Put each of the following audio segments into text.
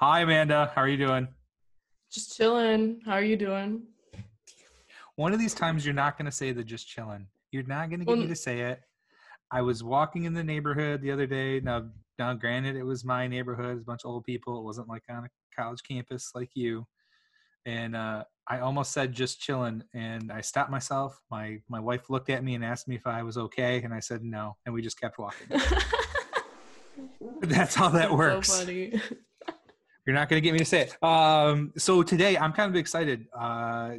Hi, Amanda. How are you doing? Just chilling. How are you doing? One of these times, you're not going to say the just chilling. You're not going to get Well, me to say it. I was walking in the neighborhood the other day. Now, now, granted, it was my neighborhood. It was a bunch of old people. It wasn't like on a college campus like you. And uh, I almost said just chilling, and I stopped myself. My my wife looked at me and asked me if I was okay, and I said no, and we just kept walking. That's how that That's works. So funny. You're not going to get me to say it. Um, so today I'm kind of excited. Uh,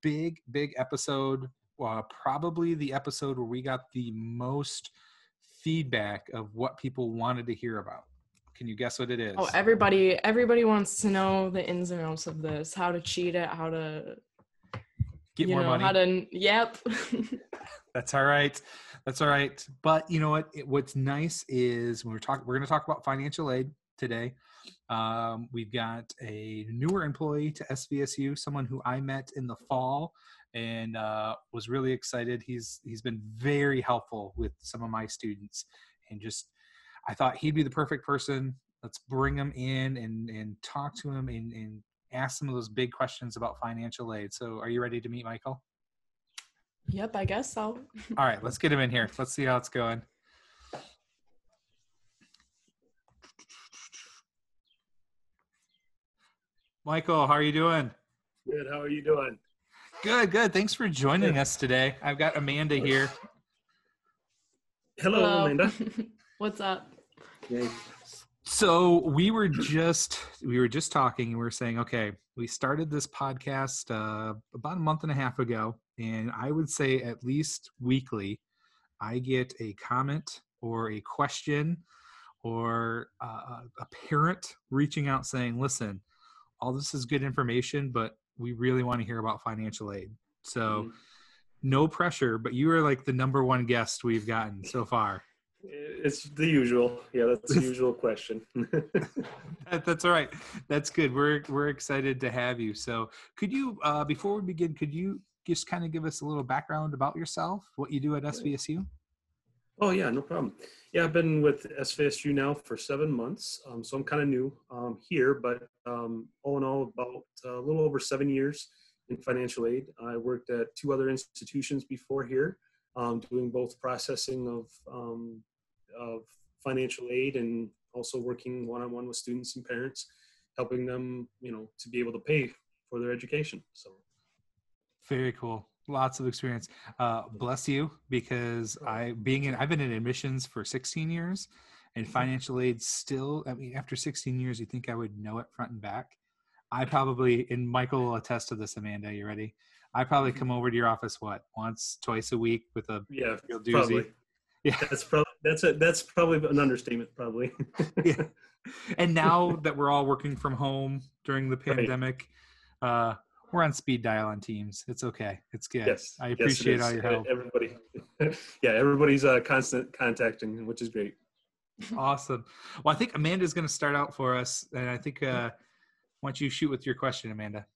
big, big episode. Uh, probably the episode where we got the most feedback of what people wanted to hear about. Can you guess what it is? Oh, everybody, everybody wants to know the ins and outs of this. How to cheat it. How to, Get you more know, money. how to. Yep. That's all right. That's all right. But you know what? It, what's nice is when we're talking, we're going to talk about financial aid today. Um, we've got a newer employee to SVSU, someone who I met in the fall and uh, was really excited. He's he's been very helpful with some of my students, and just I thought he'd be the perfect person. Let's bring him in and and talk to him and, and ask some of those big questions about financial aid. So, are you ready to meet Michael? yep. I guess so. All right, let's get him in here. Let's see how it's going. Michael, how are you doing? Good. How are you doing? Good, good. Thanks for joining us today. I've got Amanda here. Hello, Amanda. What's up? Hey. So we were just we were just talking and we were saying, okay, we started this podcast uh, about a month and a half ago, and I would say at least weekly, I get a comment or a question or uh, a parent reaching out saying, listen, all this is good information, but we really want to hear about financial aid. So Mhm. no pressure, but you are like the number one guest we've gotten so far. It's the usual. Yeah, that's the usual question. That- That's all right. That's good. We're we're excited to have you. So, could you, uh, before we begin, could you just kind of give us a little background about yourself, what you do at SVSU? Oh yeah, no problem. Yeah, I've been with SVSU now for seven months, um, so I'm kind of new um, here, but um, all in all, about uh, a little over seven years in financial aid. I worked at two other institutions before here, um, doing both processing of um, of financial aid and also working one-on-one with students and parents, helping them, you know, to be able to pay for their education. So. Very cool. Lots of experience. Uh, bless you, because I being in, I've been in admissions for 16 years, and financial aid still. I mean, after 16 years, you think I would know it front and back. I probably, and Michael will attest to this. Amanda, you ready? I probably come over to your office what once, twice a week with a Yeah, real doozy. probably. Yeah. That's probably that's a that's probably an understatement. Probably. yeah. And now that we're all working from home during the Right. pandemic, uh, we're on speed dial on Teams. It's okay. It's good. yes. I appreciate is. all your help. Everybody. yeah, everybody's uh, constant contacting, which is great. Awesome. Well, I think Amanda's going to start out for us, and I think uh, why don't you shoot with your question, Amanda?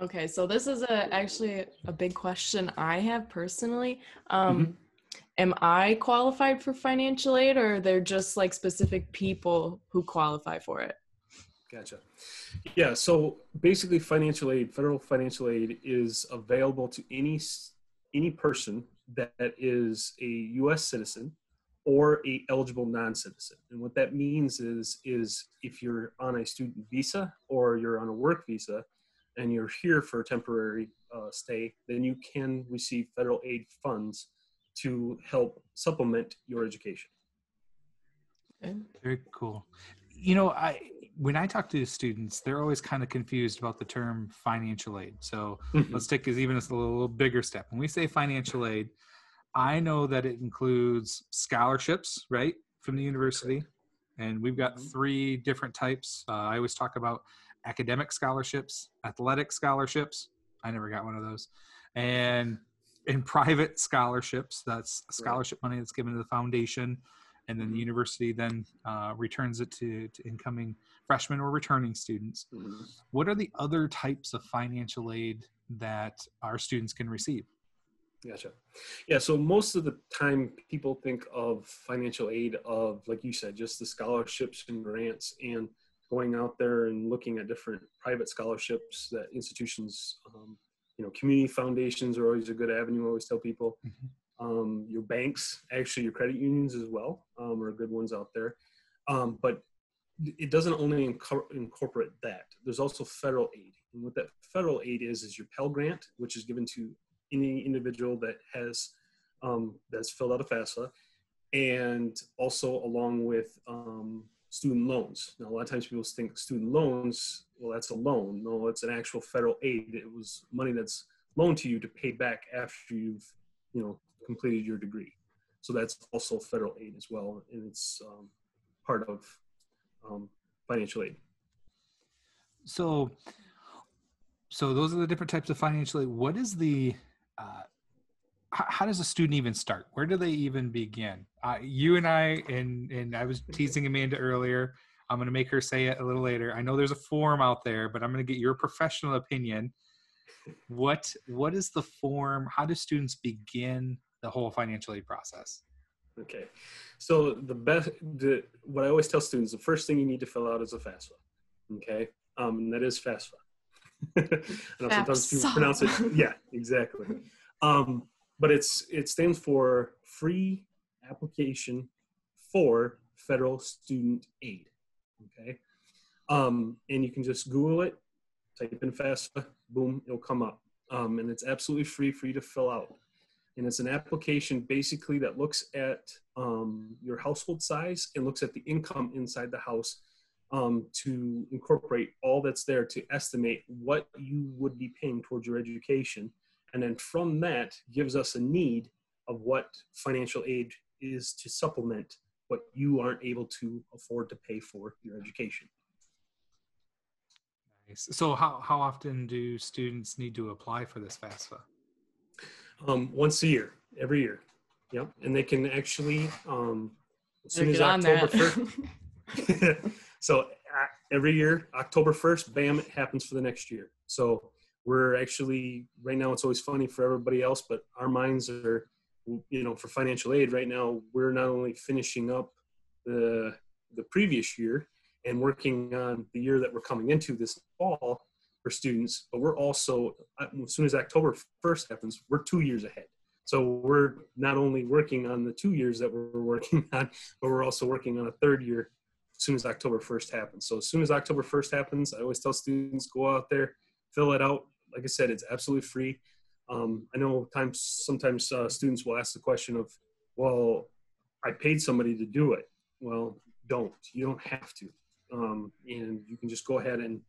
Okay, so this is a actually a big question I have personally. Um, Am I qualified for financial aid, or are there just like specific people who qualify for it? Gotcha. Yeah. So basically, financial aid, federal financial aid, is available to any any person that is a U.S. citizen or a eligible non-citizen. And what that means is is if you're on a student visa or you're on a work visa, and you're here for a temporary uh, stay, then you can receive federal aid funds to help supplement your education. Very cool. You know, I when I talk to students, they're always kind of confused about the term financial aid. So let's take as even a little, bigger step. When we say financial aid, I know that it includes scholarships, right, from the university, and we've got Mhm. three different types. Uh, I always talk about academic scholarships, athletic scholarships. I never got one of those, and in private scholarships, that's scholarship money that's given to the foundation, and then the Mhm. university then uh, returns it to, to incoming freshmen or returning students. Mhm. What are the other types of financial aid that our students can receive? Gotcha. Yeah, so most of the time people think of financial aid of, like you said, just the scholarships and grants. And going out there and looking at different private scholarships that institutions, um, you know, community foundations are always a good avenue. I always tell people. Mm-hmm. Um, your banks, actually, your credit unions as well, um, are good ones out there. Um, but it doesn't only incorporate that. There's also federal aid. And what that federal aid is, is your Pell Grant, which is given to any individual that has um, that's filled out a FAFSA, and also along with um, student loans. Now, a lot of times people think student loans, well, that's a loan. No, it's an actual federal aid. It was money that's loaned to you to pay back after you've, you know, completed your degree. So that's also federal aid as well, and it's um, part of um, financial aid. So, so those are the different types of financial aid. What is the uh, how, does a student even start? Where do they even begin? Uh, you and I, and and I was teasing Amanda earlier. I'm going to make her say it a little later. I know there's a form out there, but I'm going to get your professional opinion. What what is the form? How do students begin the whole financial aid process? Okay, so the best, the, what I always tell students, the first thing you need to fill out is a FAFSA. Okay, um, and that is FAFSA. I know sometimes people pronounce it. Yeah, exactly. Um, but it's it stands for Free Application for Federal Student Aid. Okay, um, and you can just Google it, type in FAFSA, boom, it'll come up, um, and it's absolutely free for you to fill out and it's an application basically that looks at um, your household size and looks at the income inside the house um, to incorporate all that's there to estimate what you would be paying towards your education. And then from that gives us a need of what financial aid is to supplement what you aren't able to afford to pay for your education. Nice. So how, how often do students need to apply for this FAFSA um, once a year, every year. Yep. And they can actually, um, as soon as October 1st. so every year, October 1st, bam, it happens for the next year. So we're actually, right now, it's always funny for everybody else, but our minds are, you know, for financial aid right now, we're not only finishing up the, the previous year and working on the year that we're coming into this fall, for students, but we're also, uh, as soon as October 1st happens, we're two years ahead. So we're not only working on the two years that we're working on, but we're also working on a third year as soon as October 1st happens. So as soon as October 1st happens, I always tell students go out there, fill it out. Like I said, it's absolutely free. Um, I know times sometimes uh, students will ask the question of, well, I paid somebody to do it. Well, don't. You don't have to. Um, and you can just go ahead and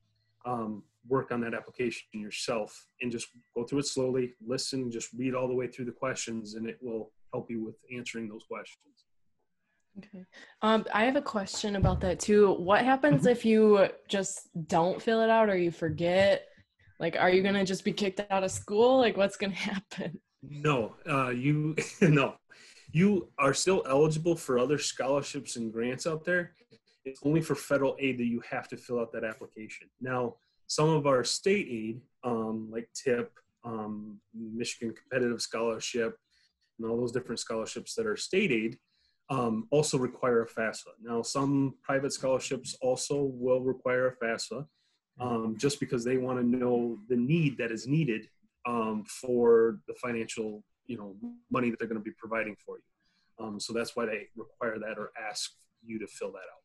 um, work on that application yourself and just go through it slowly, listen, just read all the way through the questions, and it will help you with answering those questions. Okay. Um, I have a question about that too. What happens if you just don't fill it out or you forget? Like, are you gonna just be kicked out of school? Like, what's gonna happen? No, uh, you no, you are still eligible for other scholarships and grants out there. It's only for federal aid that you have to fill out that application. Now, some of our state aid, um, like TIP, um, Michigan Competitive Scholarship, and all those different scholarships that are state aid, um, also require a FAFSA. Now, some private scholarships also will require a FAFSA um, just because they want to know the need that is needed um, for the financial, you know, money that they're going to be providing for you. Um, so that's why they require that or ask you to fill that out.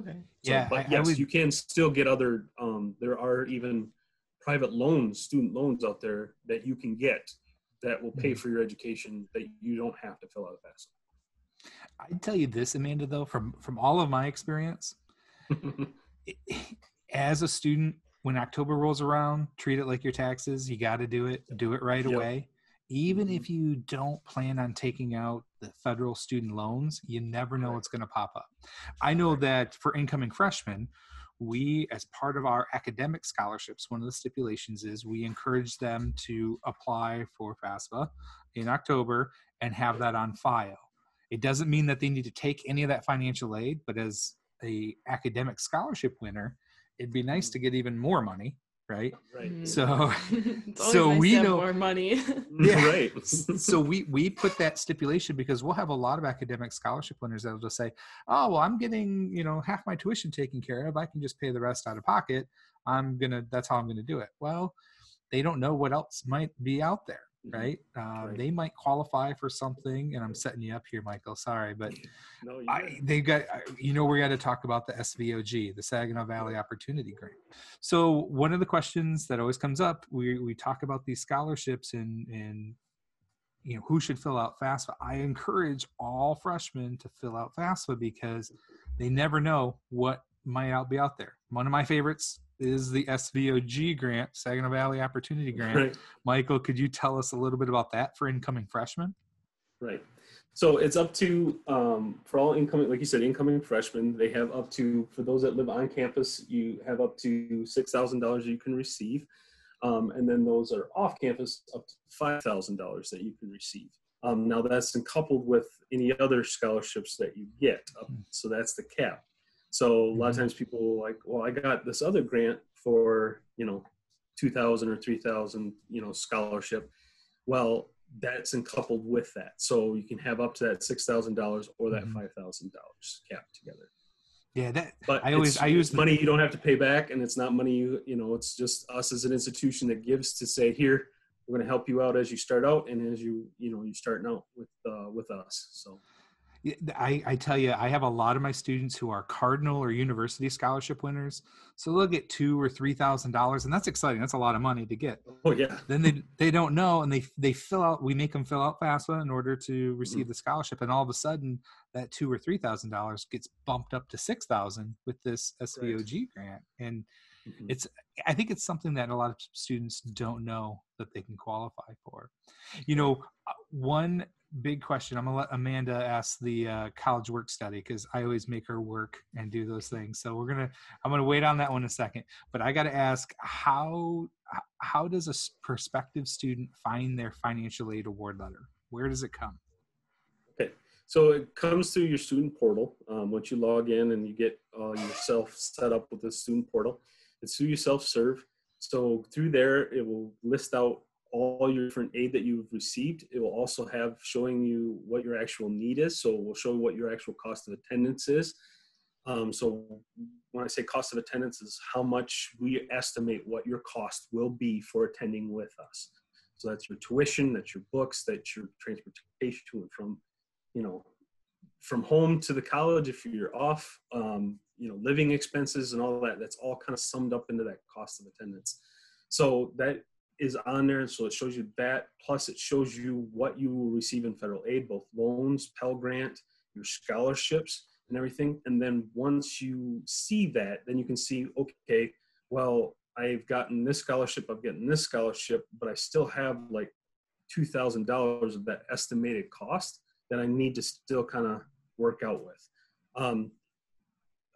Okay. So, yeah, but I, yes, I would, you can still get other. Um, there are even private loans, student loans out there that you can get that will pay mm-hmm. for your education that you don't have to fill out a FAFSA. I tell you this, Amanda, though, from from all of my experience, as a student, when October rolls around, treat it like your taxes. You got to do it. Do it right yep. away even if mm-hmm. you don't plan on taking out the federal student loans, you never know what's going to pop up. I know that for incoming freshmen, we, as part of our academic scholarships, one of the stipulations is we encourage them to apply for FAFSA in October and have that on file. It doesn't mean that they need to take any of that financial aid, but as a academic scholarship winner, it'd be nice to mm-hmm. get even more money right? Right. Mhm. So It's so nice we to have know- more money. Yeah. Right. so we we put that stipulation because we'll have a lot of academic scholarship winners that'll just say, "Oh, well, I'm getting you know half my tuition taken care of. I can just pay the rest out of pocket. I'm gonna. That's how I'm gonna do it." Well, they don't know what else might be out there. Right? Um, Right. They might qualify for something, and I'm setting you up here, Michael. Sorry, but No, I, they got you know we got to talk about the SVOG, the Saginaw Valley Opportunity Grant. So one of the questions that always comes up, we we talk about these scholarships and and you know who should fill out FAFSA. I encourage all freshmen to fill out FAFSA because they never know what might out be out there. One of my favorites is the SVOG grant, Saginaw Valley Opportunity Grant. right. Michael, could you tell us a little bit about that for incoming freshmen? Right. So it's up to um, for all incoming, like you said, incoming freshmen. They have up to for those that live on campus, you have up to six thousand dollars you can receive, um, and then those that are off campus, up to five thousand dollars that you can receive. Um, now that's coupled with any other scholarships that you get. Up, so that's the cap. So a lot of Mhm. times people like, well, I got this other grant for you know two thousand or three thousand, you know, scholarship. Well, that's coupled with that. So you can have up to that six thousand dollars or that Mhm. five thousand dollars cap together. Yeah, that But I always- I use it's the- money you don't have to pay back, and it's not money you you know. It's just us as an institution that gives to say here we're going to help you out as you start out and as you you know you starting out with uh, with us. So I, I tell you, I have a lot of my students who are Cardinal or University scholarship winners. So they'll get two or three thousand dollars, and that's exciting. That's a lot of money to get. oh yeah, Then they they don't know, and they they fill out. We make them fill out FAFSA in order to receive the scholarship, and all of a sudden, that two or three thousand dollars gets bumped up to six thousand with this SVOG grant. And Mhm. it's I think it's something that a lot of students don't know that they can qualify for. You know, uh, one big question. I'm gonna let Amanda ask the uh, college work study because I always make her work and do those things. So we're gonna I'm gonna wait on that one a second. But I got to ask how how does a prospective student find their financial aid award letter? Where does it come? Okay, so it comes through your student portal. Um, once you log in and you get uh, yourself set up with the student portal, it's through your self-serve. So through there, it will list out all your different aid that you've received. It will also have showing you what your actual need is. So we'll show you what your actual cost of attendance is. Um, so when I say cost of attendance is how much we estimate what your cost will be for attending with us. So that's your tuition, that's your books, that's your transportation to and from you know, from home to the college if you're off, um, you know, living expenses and all that. That's all kind of summed up into that cost of attendance. So that is on there. So it shows you that. Plus, it shows you what you will receive in federal aid, both loans, Pell Grant, your scholarships, and everything. And then once you see that, then you can see, okay, well, I've gotten this scholarship, I've gotten this scholarship, but I still have like $2,000 of that estimated cost that I need to still kind of work out with. Um,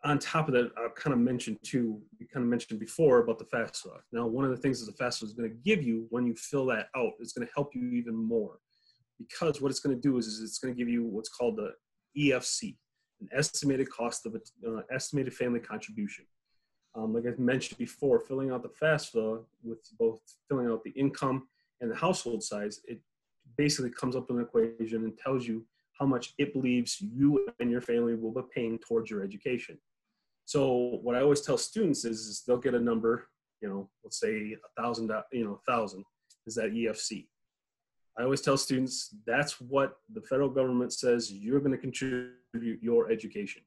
on top of that, I've kind of mentioned too, we kind of mentioned before about the FAFSA. Now, one of the things that the FAFSA is going to give you when you fill that out is going to help you even more. Because what it's going to do is, is it's going to give you what's called the EFC, an estimated cost of a, uh, estimated family contribution. Um, like I mentioned before, filling out the FAFSA with both filling out the income and the household size, it basically comes up with an equation and tells you how much it believes you and your family will be paying towards your education. So what I always tell students is, is they'll get a number, you know, let's say a thousand, you know, a thousand is that EFC. I always tell students that's what the federal government says you're going to contribute your education.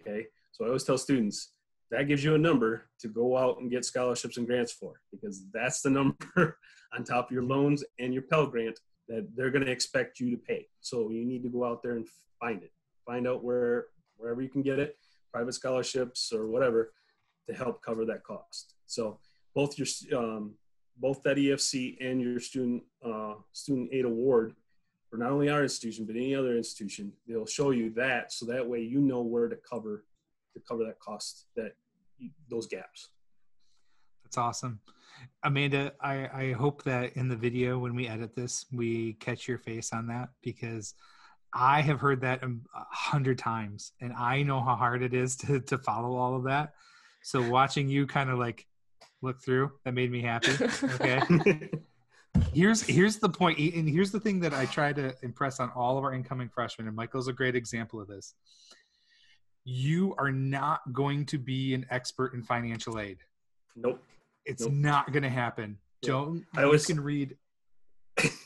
Okay. So I always tell students that gives you a number to go out and get scholarships and grants for because that's the number on top of your loans and your Pell Grant that they're going to expect you to pay. So you need to go out there and find it. Find out where wherever you can get it, private scholarships or whatever, to help cover that cost. So both your um, both that EFC and your student uh, student aid award for not only our institution but any other institution, they'll show you that so that way you know where to cover to cover that cost that those gaps. That's awesome. Amanda, I, I hope that in the video when we edit this, we catch your face on that because I have heard that a hundred times and I know how hard it is to, to follow all of that. So watching you kind of like look through. That made me happy. Okay. here's here's the point, and here's the thing that I try to impress on all of our incoming freshmen, and Michael's a great example of this. You are not going to be an expert in financial aid. Nope. It's Nope. not going to happen. Yeah. Don't. I always- can read. exactly.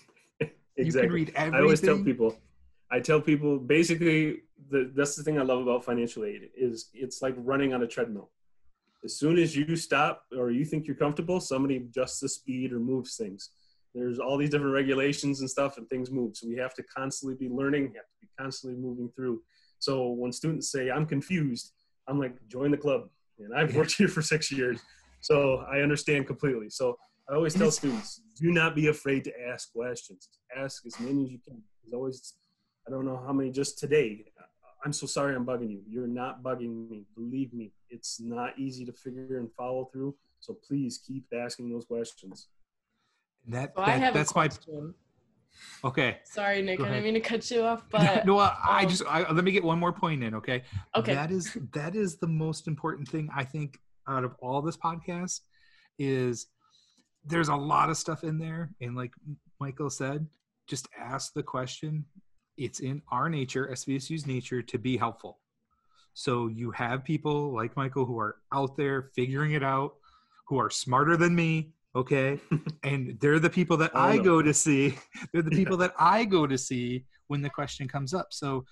You can read everything. I always tell people, I tell people basically the, that's the thing I love about financial aid is it's like running on a treadmill. As soon as you stop or you think you're comfortable, somebody adjusts the speed or moves things. There's all these different regulations and stuff, and things move. So we have to constantly be learning. We have to be constantly moving through. So when students say I'm confused, I'm like, join the club. And I've worked here for six years, so I understand completely. So I always tell students, do not be afraid to ask questions. Ask as many as you can. There's always, I don't know how many just today. I'm so sorry I'm bugging you. You're not bugging me. Believe me, it's not easy to figure and follow through. So please keep asking those questions. That, So I that- have that's a my question. okay. Sorry, Nic. I didn't mean to cut you off, but no, I, I um, just I, let me get one more point in. Okay. okay. That is that is the most important thing I think out of all this podcast is there's a lot of stuff in there, and like Michael said, just ask the question. It's in our nature, SVSU's nature, to be helpful. So you have people like Michael who are out there figuring it out, who are smarter than me. Okay, and they're the people that Oh, I go to see. They're the people that I go to see when the question comes up. So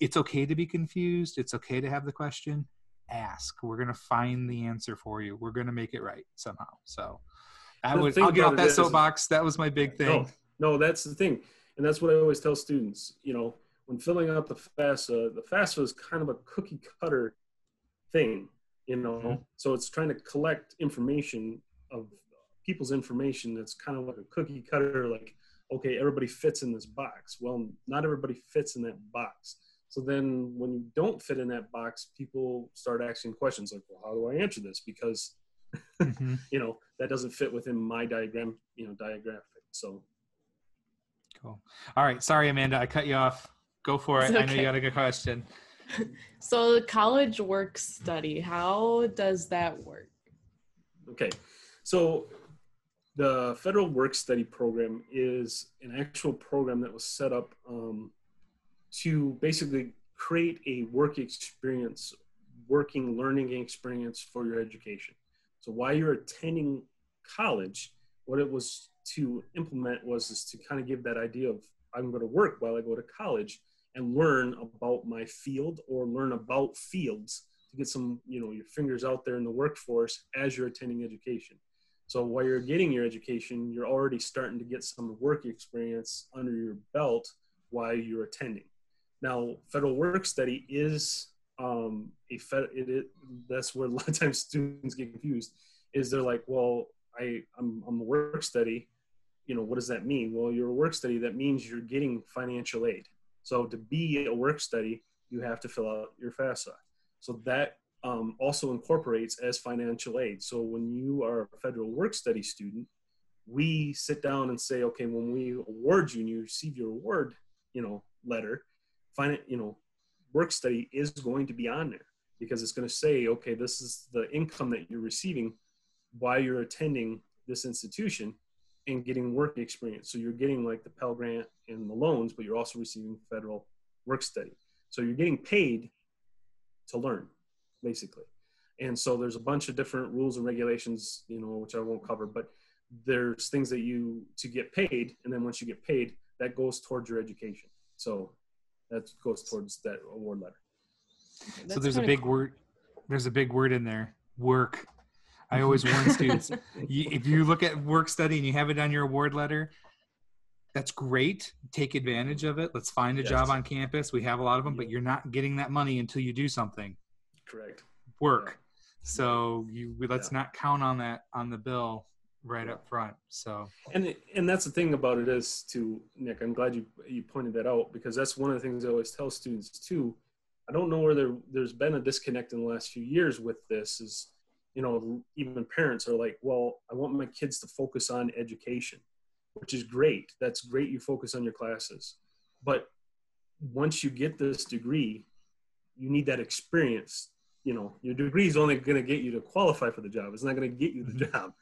it's okay to be confused. It's okay to have the question. Ask. We're gonna find the answer for you. We're gonna make it right somehow. So I would, I'll get off that is- soapbox. That was my big thing. No, no, that's the thing, and that's what I always tell students. You know, when filling out the FAFSA, the FAFSA is kind of a cookie cutter thing. You know, Mhm. so it's trying to collect information of people's information that's kind of like a cookie cutter. Like, okay, everybody fits in this box. Well, not everybody fits in that box. So then, when you don't fit in that box, people start asking questions like, "Well, how do I answer this?" Because Mhm. you know that doesn't fit within my diagram, you know, diagraphic. So Cool. All right. Sorry, Amanda. I cut you off. Go for it. It's I know you okay. got a good question. So the college work study, how does that work? Okay, so the federal work study program is an actual program that was set up um, to basically create a work experience, working learning experience for your education. So while you're attending college, what it was to implement was is to kind of give that idea of I'm going to work while I go to college and learn about my field or learn about fields to get some, you know, your fingers out there in the workforce as you're attending education. So while you're getting your education, you're already starting to get some work experience under your belt while you're attending. Now, federal work study is um, a fed. It, it, that's where a lot of times students get confused. Is they're like, well, I I'm, I'm a work study. You know, what does that mean? Well, you're a work study. That means you're getting financial aid. So to be a work study, you have to fill out your FAFSA. So that um, also incorporates as financial aid. So when you are a federal work study student, we sit down and say, okay, when we award you and you receive your award, you know, letter, find you know, work study is going to be on there because it's going to say, okay, this is the income that you're receiving while you're attending this institution and getting work experience. So you're getting like the Pell Grant and the loans, but you're also receiving federal work study. So you're getting paid to learn, basically. And so there's a bunch of different rules and regulations, you know, which I won't cover, but there's things that you to get paid, and then once you get paid, that goes towards your education. So that goes towards that award letter. so there's a big cool. word. There's a big word in there. Work. I always warn students. you, if you look at work study and you have it on your award letter, that's great. Take advantage of it. Let's find a Yes. job on campus. We have a lot of them, but you're not getting that money until you do something. Correct. Work. So you we- let's Yeah. not count on that on the bill right up front. So And and that's the thing about it is to Nic. I'm glad you you pointed that out because that's one of the things I always tell students too. I don't know where there there's been a disconnect in the last few years with this. Is you know even parents are like, well, I want my kids to focus on education, which is great. That's great. You focus on your classes, but once you get this degree, you need that experience you know your degree is only going to get you to qualify for the job. It's not going to get you the Mhm. job.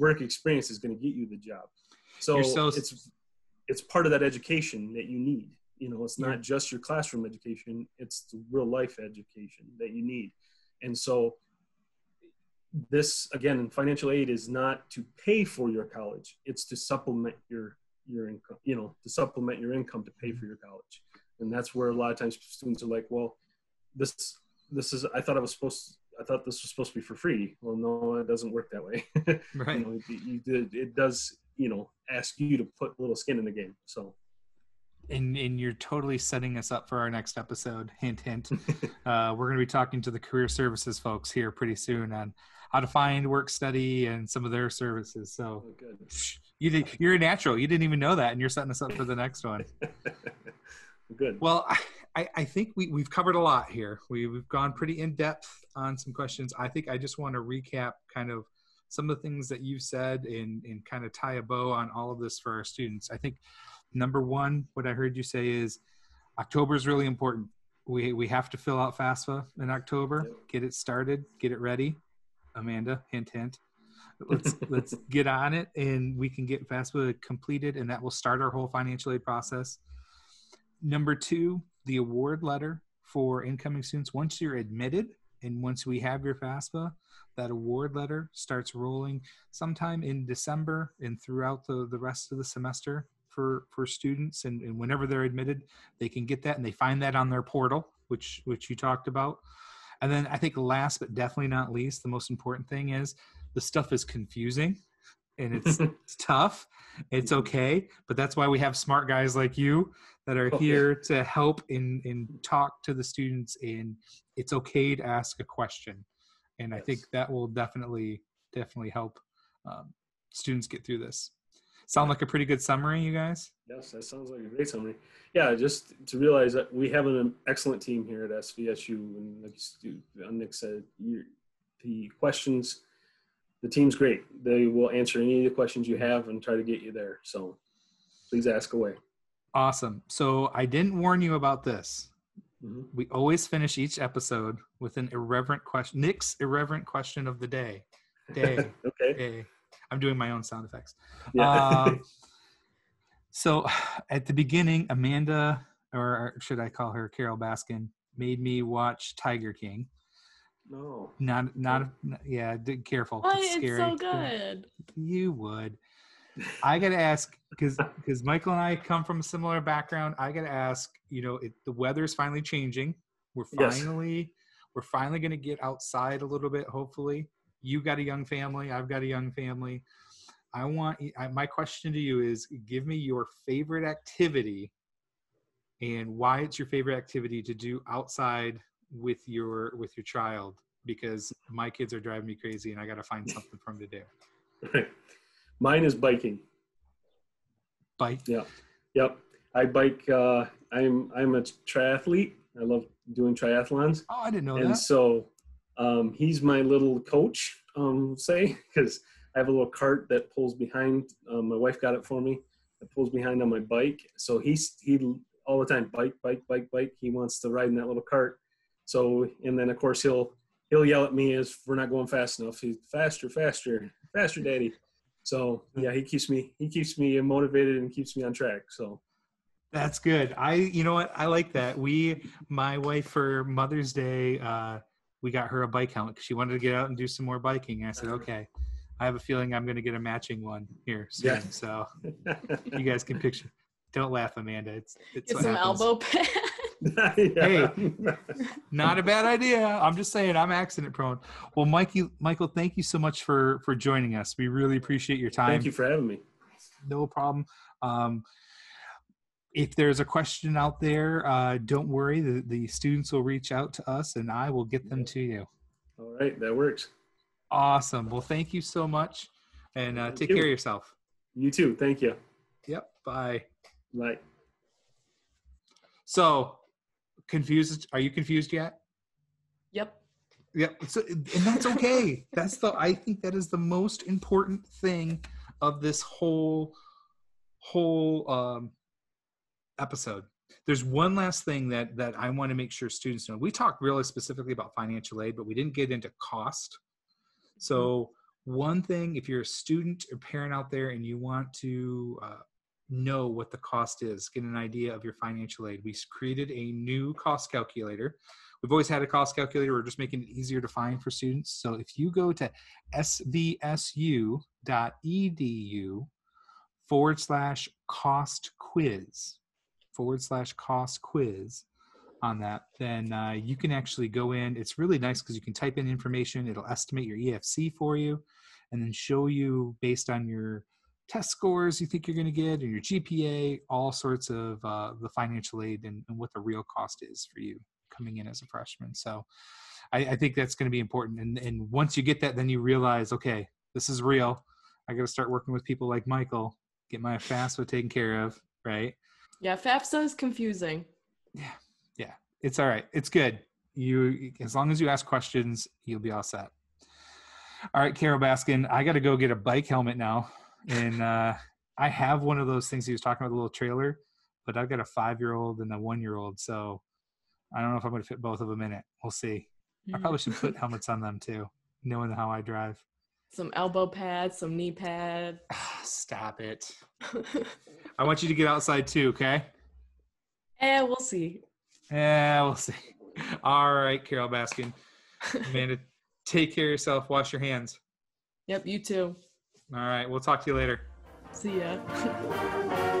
Work experience is going to get you the job. So, so- it's it's part of that education that you need. You know, it's not just your classroom education; it's the real life education that you need. And so, this again financial aid is not to pay for your college; it's to supplement your your income. You know, to supplement your income to pay for your college. And that's where a lot of times students are like, "Well, this this is I thought I was supposed I thought this was supposed to be for free." Well, no, it doesn't work that way. Right. you know, it, did, it does you know ask you to put a little skin in the game. So and and you're totally setting us up for our next episode. Hint, hint. uh, we're going to be talking to the career services folks here pretty soon on how to find work study and some of their services. So oh, you did, you're a natural. You didn't even know that, and you're setting us up for the next one. good. Well, I- I, think we, we've covered a lot here. We, we've gone pretty in depth on some questions. I think I just want to recap kind of some of the things that you've said and, and kind of tie a bow on all of this for our students. I think number one, what I heard you say is October is really important. We, we have to fill out FAFSA in October, Yep. get it started, get it ready. Amanda, hint, hint. Let's let's get on it, and we can get FAFSA completed, and that will start our whole financial aid process. Number two, the award letter for incoming students. Once you're admitted and once we have your FAFSA, that award letter starts rolling sometime in December and throughout the, the rest of the semester for, for students. And, and whenever they're admitted, they can get that and they find that on their portal, which, which you talked about. And then I think last but definitely not least, the most important thing is the stuff is confusing and it's, it's tough. It's okay, but that's why we have smart guys like you that are Oh, here to help and, and talk to the students. And it's okay to ask a question. And I think that will definitely, definitely help um, students get through this. Sound like a pretty good summary, you guys? Yes, that sounds like a great summary. Yeah, just to realize that we have an excellent team here at SVSU, and like Nic said, you, the questions, the team's great. They will answer any of the questions you have and try to get you there. So please ask away. Awesome. So I didn't warn you about this. Mhm. We always finish each episode with an irreverent question. Nic's irreverent question of the day. Day. okay. day. I'm doing my own sound effects. Yeah. Um, so at the beginning, Amanda, or should I call her Carole Baskin, made me watch Tiger King. no. Not, not, yeah, careful. What? It's It's so good. You would. I gotta ask because because Michael and I come from a similar background. I gotta ask. You know, it, the is finally changing. We're finally Yes. finally we're finally gonna get outside a little bit. Hopefully, you got a young family. I've got a young family. I want I, my question to you is: Give me your favorite activity and why it's your favorite activity to do outside with your with your child. Because my kids are driving me crazy, and I got to find something for them to do. Mine is biking. Bike. Yeah. Yep. I bike. Uh, I'm I'm a triathlete. I love doing triathlons. Oh, I didn't know and that. so um, he's my little coach, um, say, because I have a little cart that pulls behind. Um, my wife got it for me. That pulls behind on my bike. So he's he all the time bike, bike, bike, bike. He wants to ride in that little cart. So and then of course he'll he'll yell at me if we're not going fast enough. He's faster, faster, faster, daddy. So yeah, he keeps me he keeps me motivated and keeps me on track. So That's good. I, you know what? I like that. We, my wife for Mother's Day, uh, we got her a bike helmet because she wanted to get out and do some more biking. I said, okay. I have a feeling I'm going to get a matching one here soon. Yeah. So you guys can picture. Don't laugh, Amanda. It's it's Get what some happens. elbow pad. hey, Not a bad idea. I'm just saying I'm accident prone. Well, Mikey, Michael, thank you so much for for joining us. We really appreciate your time. thank you for having me. no problem. Um, if there's a question out there, uh, don't worry. The, the students will reach out to us and I will get them to you. All right, that works. Awesome. Well, thank you so much and uh, take you. care of yourself. You too. Thank you. Yep. Bye. Bye. So, confused? Are you confused yet? Yep. Yep. So, and that's okay. that's the, I think that is the most important thing of this whole, whole um, episode there's one last thing that that I want to make sure students know. We talked really specifically about financial aid, but we didn't get into cost. So one thing, if you're a student or parent out there and you want to uh, know what the cost is, get an idea of your financial aid, we created a new cost calculator. We've always had a cost calculator. We're just making it easier to find for students. So if you go to svsu.edu forward slash cost quiz, forward slash cost quiz on that, then uh, you can actually go in. It's really nice because you can type in information. It'll estimate your EFC for you and then show you based on your test scores you think you're going to get or your GPA, all sorts of uh, the financial aid and, and, what the real cost is for you coming in as a freshman. So I, I think that's going to be important. And, and once you get that, then you realize, okay, this is real. I got to start working with people like Michael, get my FAFSA taken care of, right? Yeah, FAFSA is confusing. Yeah, yeah, it's all right. It's good. You, as long as you ask questions, you'll be all set. All right, Carole Baskin, I got to go get a bike helmet now, and uh, I have one of those things he was talking about, the little trailer, but I've got a five-year-old and a one-year-old, so I don't know if I'm going to fit both of them in it. We'll see. I probably should put helmets on them too, knowing how I drive. Some elbow pads, some knee pads. Ah, stop it. I want you to get outside too, okay? Yeah, we'll see. Yeah, we'll see. All right, Carole Baskin. Amanda, take care of yourself. Wash your hands. Yep, you too. All right, we'll talk to you later. See ya.